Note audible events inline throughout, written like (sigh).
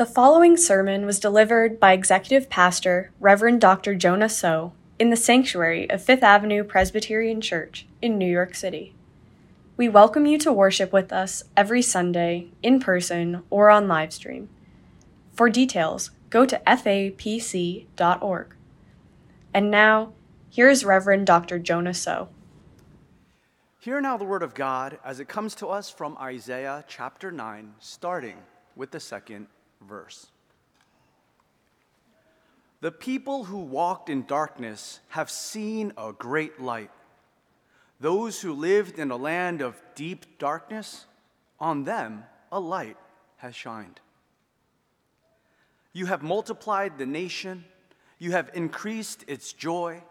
The following sermon was delivered by Executive Pastor Reverend Dr. Jonah So in the sanctuary of Fifth Avenue Presbyterian Church in New York City. We welcome you to worship with us every Sunday, in person or on live stream. For details, go to fapc.org. And now, here is Reverend Dr. Jonah So. Hear now the word of God as it comes to us from Isaiah chapter 9, starting with the second verse. The people who walked in darkness have seen a great light. Those who lived in a land of deep darkness, on them a light has shined. You have multiplied the nation, you have increased its joy.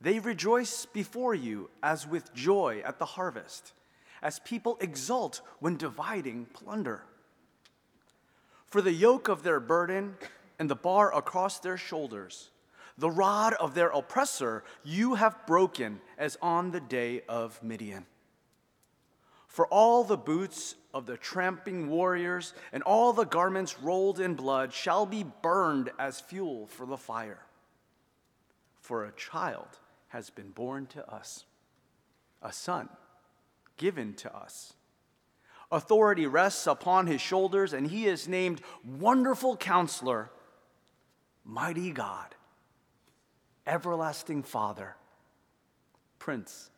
They rejoice before you as with joy at the harvest, as people exult when dividing plunder. For the yoke of their burden and the bar across their shoulders, the rod of their oppressor you have broken as on the day of Midian. For all the boots of the tramping warriors and all the garments rolled in blood shall be burned as fuel for the fire. For a child has been born to us, a son given to us Authority rests upon his shoulders, and he is named Wonderful Counselor, Mighty God, Everlasting Father, Prince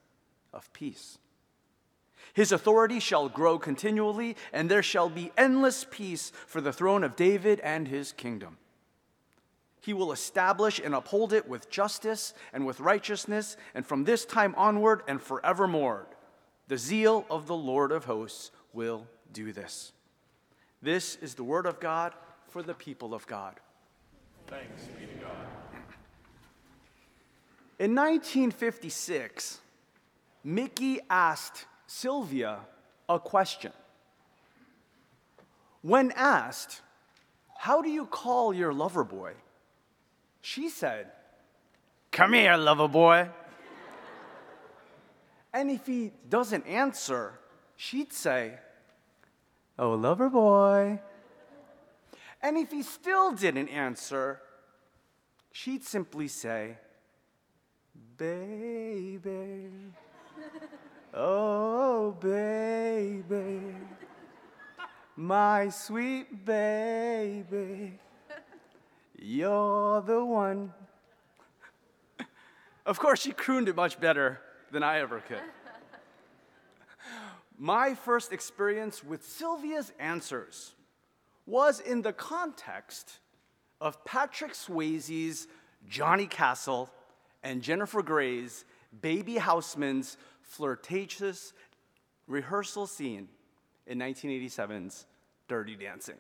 of Peace. His authority shall grow continually, and there shall be endless peace for the throne of David and his kingdom. He will establish and uphold it with justice and with righteousness, and from this time onward and forevermore. The zeal of the Lord of hosts will do this. This is the word of God for the people of God. Thanks be to God. In 1956, Mickey asked Sylvia a question. When asked, How do you call your lover boy? She said, Come here, lover boy. and if he doesn't answer, she'd say, Oh, lover boy. And if he still didn't answer, she'd simply say, Baby. (laughs) Oh, baby. My sweet baby. You're the one. (laughs) of course, she crooned it much better than I ever could my first experience with Sylvia's answers was in the context of Patrick Swayze's Johnny Castle and Jennifer Grey's Baby Houseman's flirtatious rehearsal scene in 1987's Dirty Dancing.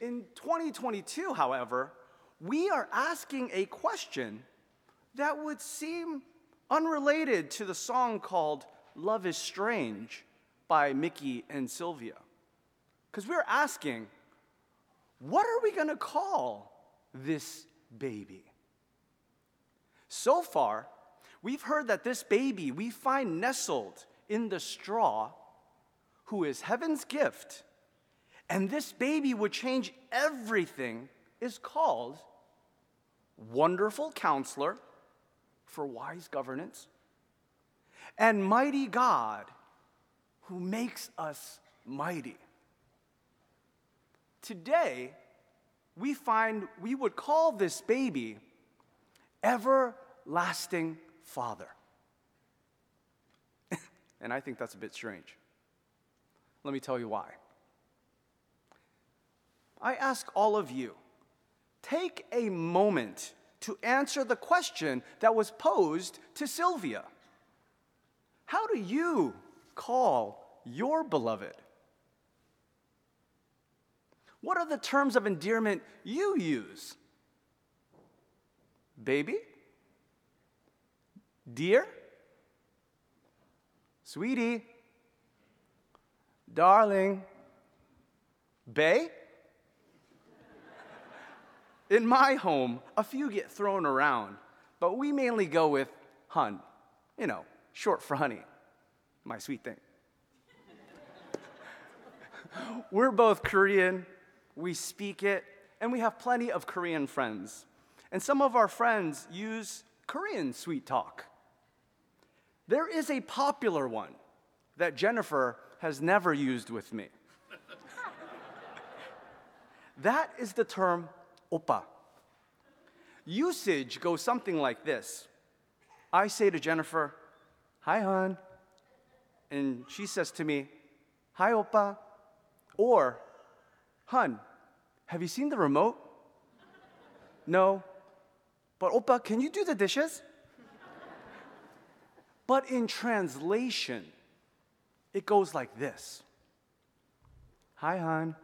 In 2022, however, we are asking a question that would seem unrelated to the song called Love is Strange by Mickey and Sylvia. Because we're asking, what are we going to call this baby? So far, we've heard that this baby we find nestled in the straw, who is heaven's gift, and this baby would change everything, is called Wonderful Counselor for Wise Governance and mighty God who makes us mighty. Today, we find we would call this baby Everlasting Father. (laughs) and I think that's a bit strange. Let me tell you why. I ask all of you take a moment to answer the question that was posed to Sylvia. How do you call your beloved? What are the terms of endearment you use? Baby? Dear? Sweetie? Darling? Bay? In my home, a few get thrown around, but we mainly go with hun. You know, short for honey, my sweet thing. We're both Korean, we speak it, and we have plenty of Korean friends. And some of our friends use Korean sweet talk. There is a popular one that Jennifer has never used with me. that is the term oppa. Usage goes something like this I say to Jennifer, Hi, hon. And she says to me, Hi, oppa. Or, Hun, have you seen the remote? No. But oppa, can you do the dishes? but in translation, it goes like this Hi, hon.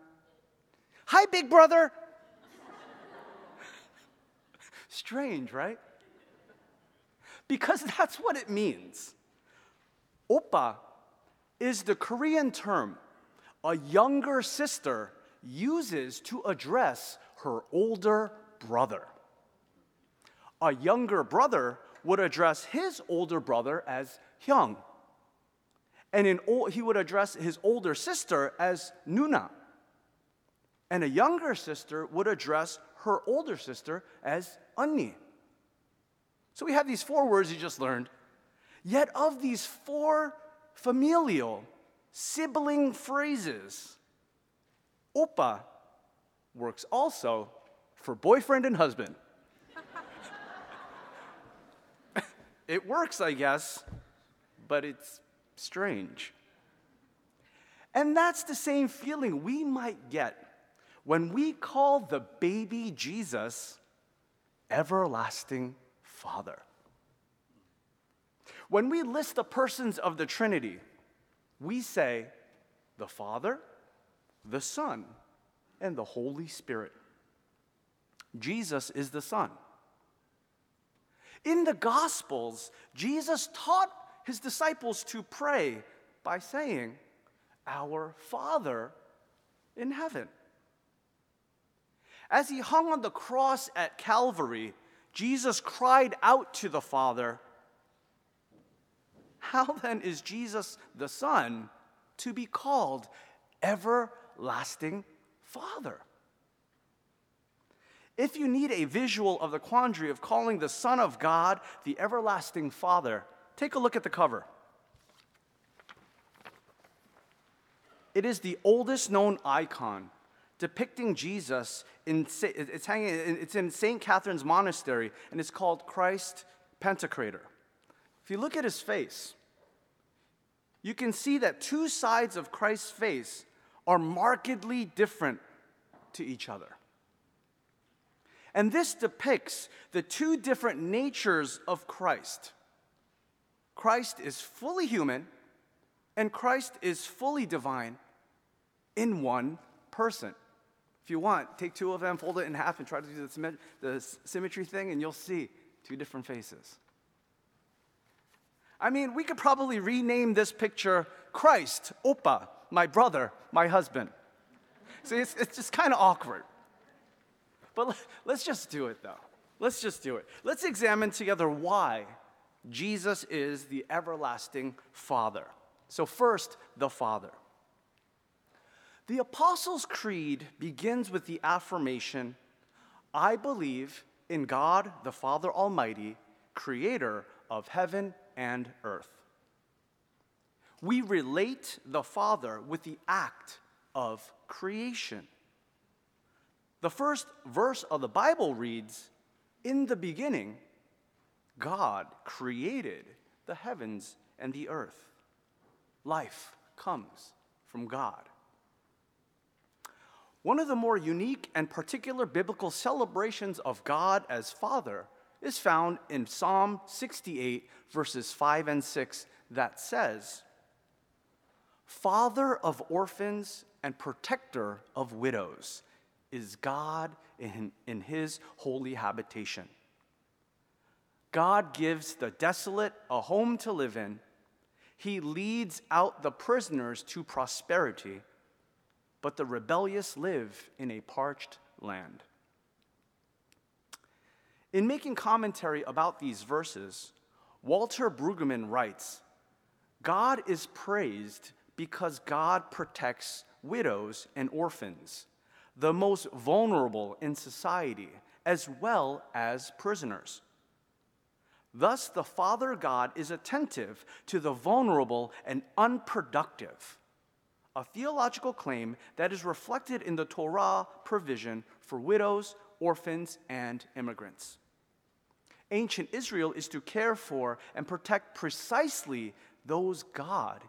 Hi, big brother. Strange, right? Because that's what it means. Oppa is the Korean term a younger sister uses to address her older brother. A younger brother would address his older brother as hyung. And in, he would address his older sister as nuna. And a younger sister would address her older sister as anni. So we have these four words you just learned. Yet of these four familial sibling phrases. Oppa works also for boyfriend and husband. (laughs) it works, I guess, but it's strange. And that's the same feeling we might get when we call the baby Jesus everlasting Father. When we list the persons of the Trinity, we say the Father, the Son, and the Holy Spirit. Jesus is the Son. In the Gospels, Jesus taught his disciples to pray by saying, Our Father in heaven. As he hung on the cross at Calvary, Jesus cried out to the Father, how then is Jesus the Son to be called everlasting Father? If you need a visual of the quandary of calling the Son of God the everlasting Father, take a look at the cover. It is the oldest known icon depicting Jesus in it's hanging it's in St. Catherine's Monastery and it's called Christ Pantocrator. If you look at his face, you can see that two sides of Christ's face are markedly different to each other. And this depicts the two different natures of Christ. Christ is fully human, and Christ is fully divine in one person. If you want, take two of them, fold it in half, and try to do the, symmetry thing, and you'll see two different faces. I mean, we could probably rename this picture Christ, Oppa, my brother, my husband. See, it's, it's just kind of awkward. But let's just do it, though. Let's just do it. Let's examine together why Jesus is the everlasting Father. So, first, the Father. The Apostles' Creed begins with the affirmation I believe in God the Father Almighty, creator of heaven and earth. We relate the Father with the act of creation. The first verse of the Bible reads In the beginning, God created the heavens and the earth. Life comes from God. One of the more unique and particular biblical celebrations of God as Father is found in Psalm 68, verses 5 and 6, that says, Father of orphans and protector of widows is God in, in his holy habitation. God gives the desolate a home to live in. He leads out the prisoners to prosperity, but the rebellious live in a parched land. In making commentary about these verses, Walter Brueggemann writes God is praised because God protects widows, and orphans, the most vulnerable in society, as well as prisoners. Thus, the Father God is attentive to the vulnerable and unproductive, a theological claim that is reflected in the Torah provision for widows, orphans, and immigrants. Ancient Israel is to care for and protect precisely those God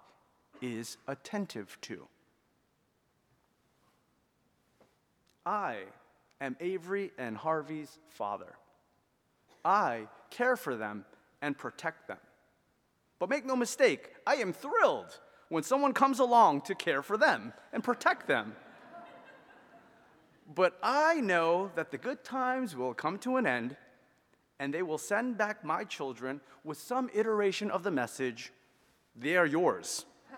is attentive to. I am Avery and Harvey's father. I care for them and protect them. But make no mistake, I am thrilled when someone comes along to care for them and protect them. But I know that the good times will come to an end and they will send back my children with some iteration of the message they are yours. (laughs)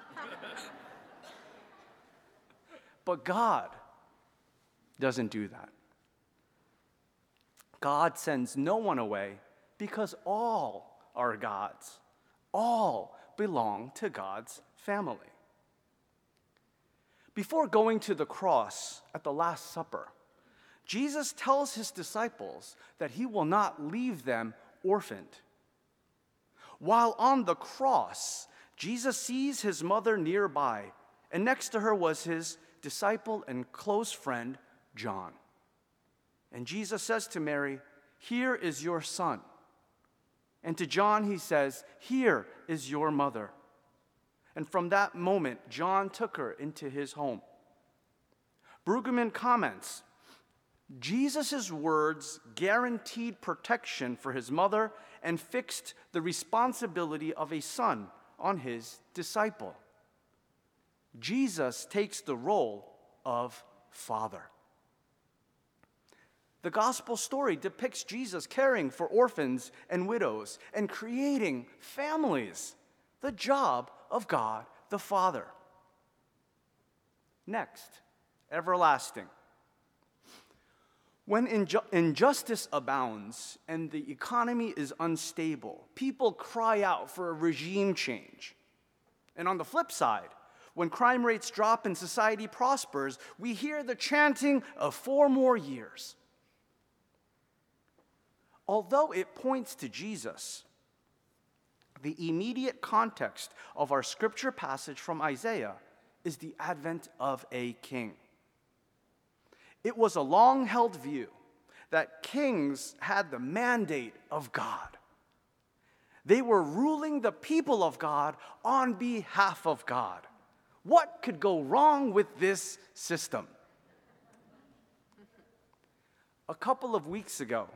but God doesn't do that. God sends no one away because all are God's. All belong to God's family. Before going to the cross at the Last Supper, Jesus tells his disciples that he will not leave them orphaned. While on the cross, Jesus sees his mother nearby, and next to her was his disciple and close friend, John. And Jesus says to Mary, Here is your son. And to John, he says, Here is your mother. And from that moment, John took her into his home. Brueggemann comments Jesus' words guaranteed protection for his mother and fixed the responsibility of a son on his disciple. Jesus takes the role of father. The gospel story depicts Jesus caring for orphans and widows and creating families, the job of God the Father. Next, everlasting. When inju- injustice abounds and the economy is unstable, people cry out for a regime change. And on the flip side, when crime rates drop and society prospers, we hear the chanting of four more years. Although it points to Jesus, the immediate context of our scripture passage from Isaiah is the advent of a king. It was a long held view that kings had the mandate of God. They were ruling the people of God on behalf of God. What could go wrong with this system? A couple of weeks ago,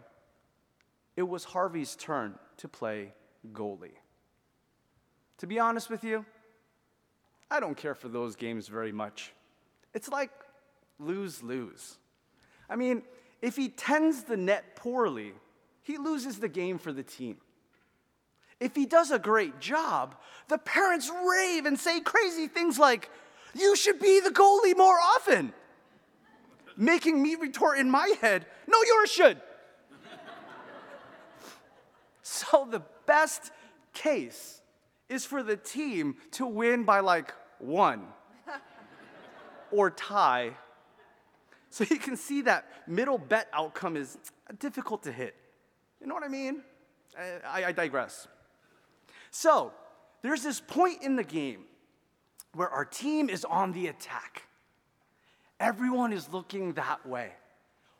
it was Harvey's turn to play goalie. To be honest with you, I don't care for those games very much. It's like lose lose. I mean, if he tends the net poorly, he loses the game for the team. If he does a great job, the parents rave and say crazy things like, You should be the goalie more often. Making me retort in my head, No, yours should. (laughs) so the best case is for the team to win by like one (laughs) or tie. So you can see that middle bet outcome is difficult to hit. You know what I mean? I, I digress. So there's this point in the game where our team is on the attack. Everyone is looking that way,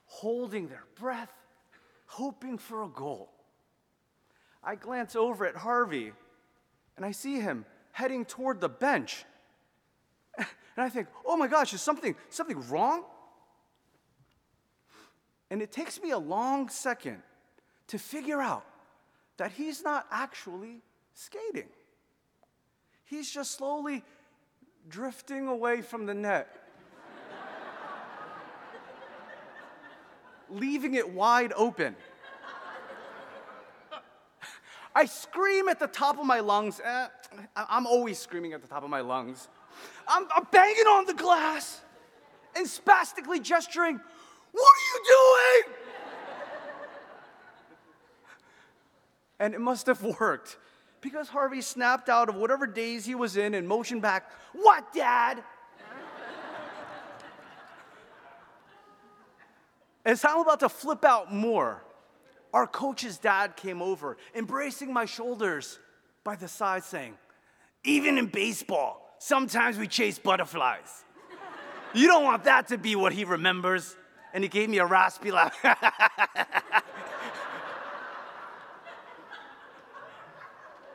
holding their breath, hoping for a goal. I glance over at Harvey and I see him heading toward the bench. And I think, oh my gosh, is something, something wrong? And it takes me a long second to figure out that he's not actually skating. He's just slowly drifting away from the net, (laughs) leaving it wide open. I scream at the top of my lungs. Eh, I'm always screaming at the top of my lungs. I'm, I'm banging on the glass and spastically gesturing, What are you doing? and it must have worked because Harvey snapped out of whatever daze he was in and motioned back, What, Dad? As I'm about to flip out more, our coach's dad came over, embracing my shoulders by the side, saying, Even in baseball, sometimes we chase butterflies. you don't want that to be what he remembers. And he gave me a raspy laugh. (laughs)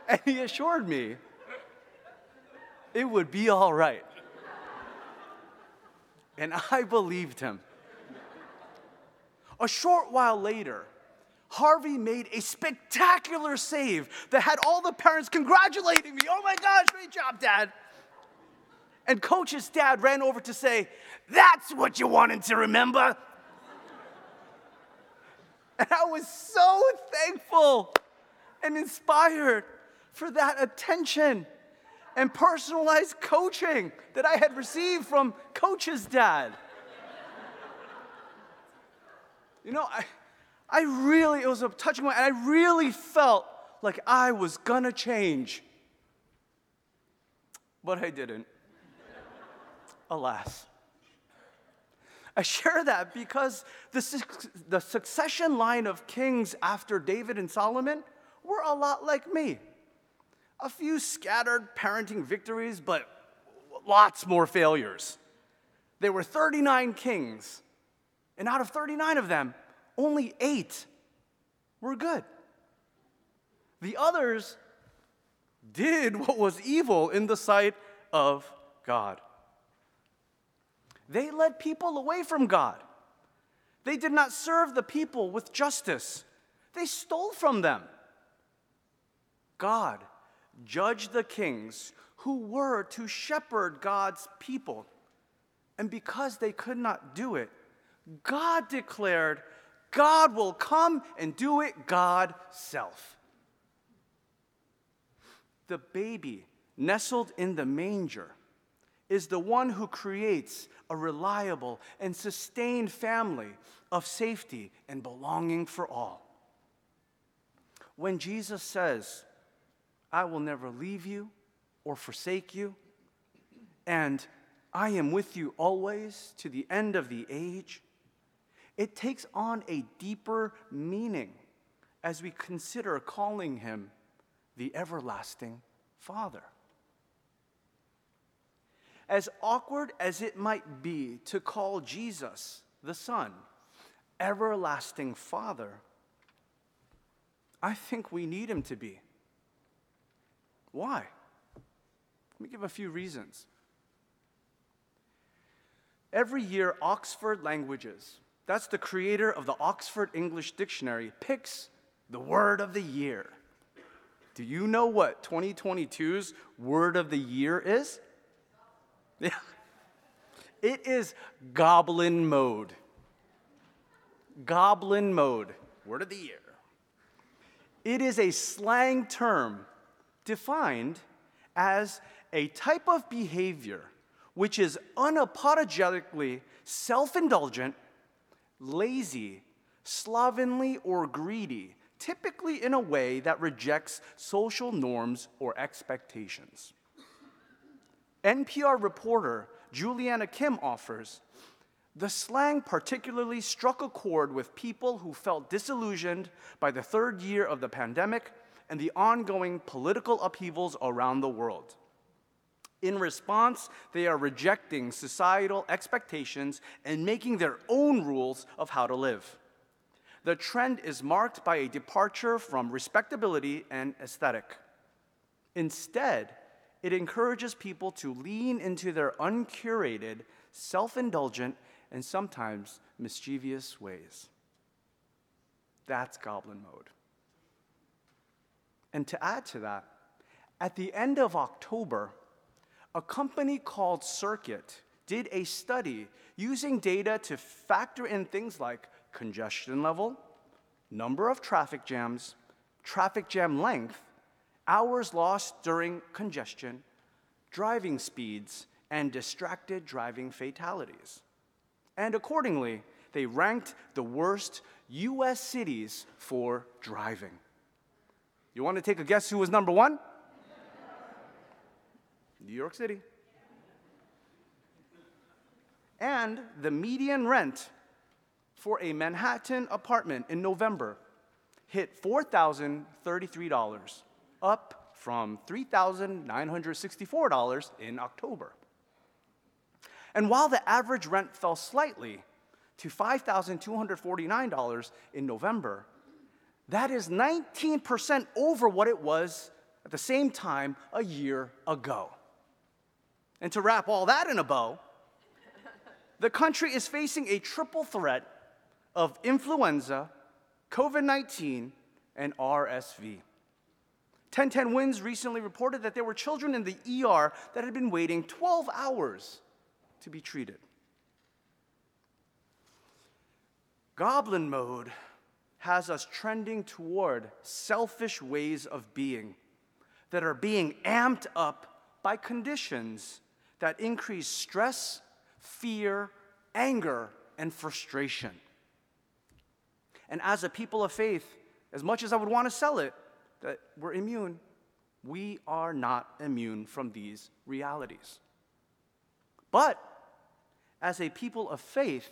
and he assured me it would be all right. And I believed him. A short while later, Harvey made a spectacular save that had all the parents congratulating me. Oh my gosh, great job, Dad. And coach's dad ran over to say, That's what you wanted to remember. And I was so thankful and inspired for that attention and personalized coaching that I had received from coach's dad. You know, I, I really, it was a touching moment, and I really felt like I was gonna change. But I didn't. Alas. I share that because the, the succession line of kings after David and Solomon were a lot like me. A few scattered parenting victories, but lots more failures. There were 39 kings, and out of 39 of them, only eight were good. The others did what was evil in the sight of God. They led people away from God. They did not serve the people with justice. They stole from them. God judged the kings who were to shepherd God's people. And because they could not do it, God declared God will come and do it God self. The baby nestled in the manger is the one who creates a reliable and sustained family of safety and belonging for all. When Jesus says, I will never leave you or forsake you, and I am with you always to the end of the age, it takes on a deeper meaning as we consider calling him the everlasting Father. As awkward as it might be to call Jesus, the Son, everlasting Father, I think we need him to be. Why? Let me give a few reasons. Every year, Oxford Languages that's the creator of the Oxford English Dictionary, picks the word of the year. Do you know what 2022's word of the year is? (laughs) Yeah. It is goblin mode. Goblin mode, word of the year. It is a slang term defined as a type of behavior which is unapologetically self indulgent lazy, slovenly, or greedy, typically in a way that rejects social norms or expectations. NPR reporter Juliana Kim offers the slang particularly struck a chord with people who felt disillusioned by the third year of the pandemic and the ongoing political upheavals around the world. In response, they are rejecting societal expectations and making their own rules of how to live. The trend is marked by a departure from respectability and aesthetic. Instead, it encourages people to lean into their uncurated, self indulgent, and sometimes mischievous ways. That's goblin mode. And to add to that, at the end of October, a company called Circuit did a study using data to factor in things like congestion level, number of traffic jams, traffic jam length, hours lost during congestion, driving speeds, and distracted driving fatalities. And accordingly, they ranked the worst US cities for driving. You want to take a guess who was number one? New York City. And the median rent for a Manhattan apartment in November hit $4,033, up from $3,964 in October. And while the average rent fell slightly to $5,249 in November, that is 19% over what it was at the same time a year ago. And to wrap all that in a bow, the country is facing a triple threat of influenza, COVID 19, and RSV. 1010 Wins recently reported that there were children in the ER that had been waiting 12 hours to be treated. Goblin mode has us trending toward selfish ways of being that are being amped up by conditions that increase stress, fear, anger, and frustration. And as a people of faith, as much as I would want to sell it that we're immune, we are not immune from these realities. But as a people of faith,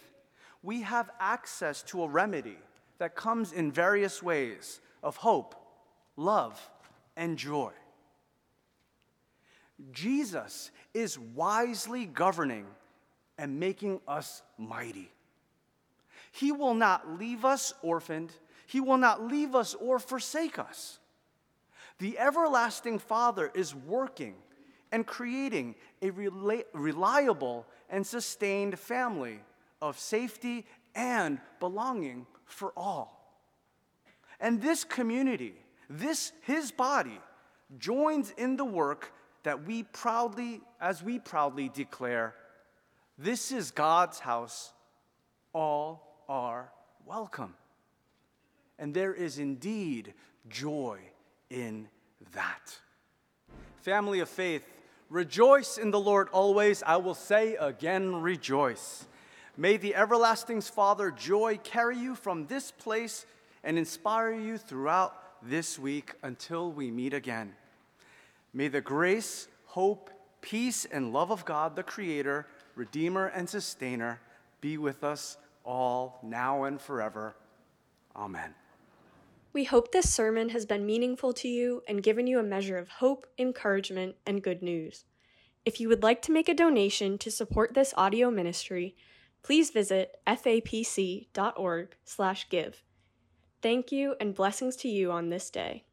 we have access to a remedy that comes in various ways of hope, love, and joy. Jesus is wisely governing and making us mighty. He will not leave us orphaned, He will not leave us or forsake us. The everlasting Father is working and creating a rela- reliable and sustained family of safety and belonging for all. And this community, this his body, joins in the work that we proudly, as we proudly declare, this is God's house, all are welcome. And there is indeed joy in that. Family of faith, rejoice in the Lord always. I will say again, rejoice. May the everlasting Father joy carry you from this place and inspire you throughout this week until we meet again. May the grace, hope, peace, and love of God, the Creator, Redeemer, and Sustainer, be with us all now and forever. Amen. We hope this sermon has been meaningful to you and given you a measure of hope, encouragement, and good news. If you would like to make a donation to support this audio ministry, please visit fapc.org/give. Thank you and blessings to you on this day.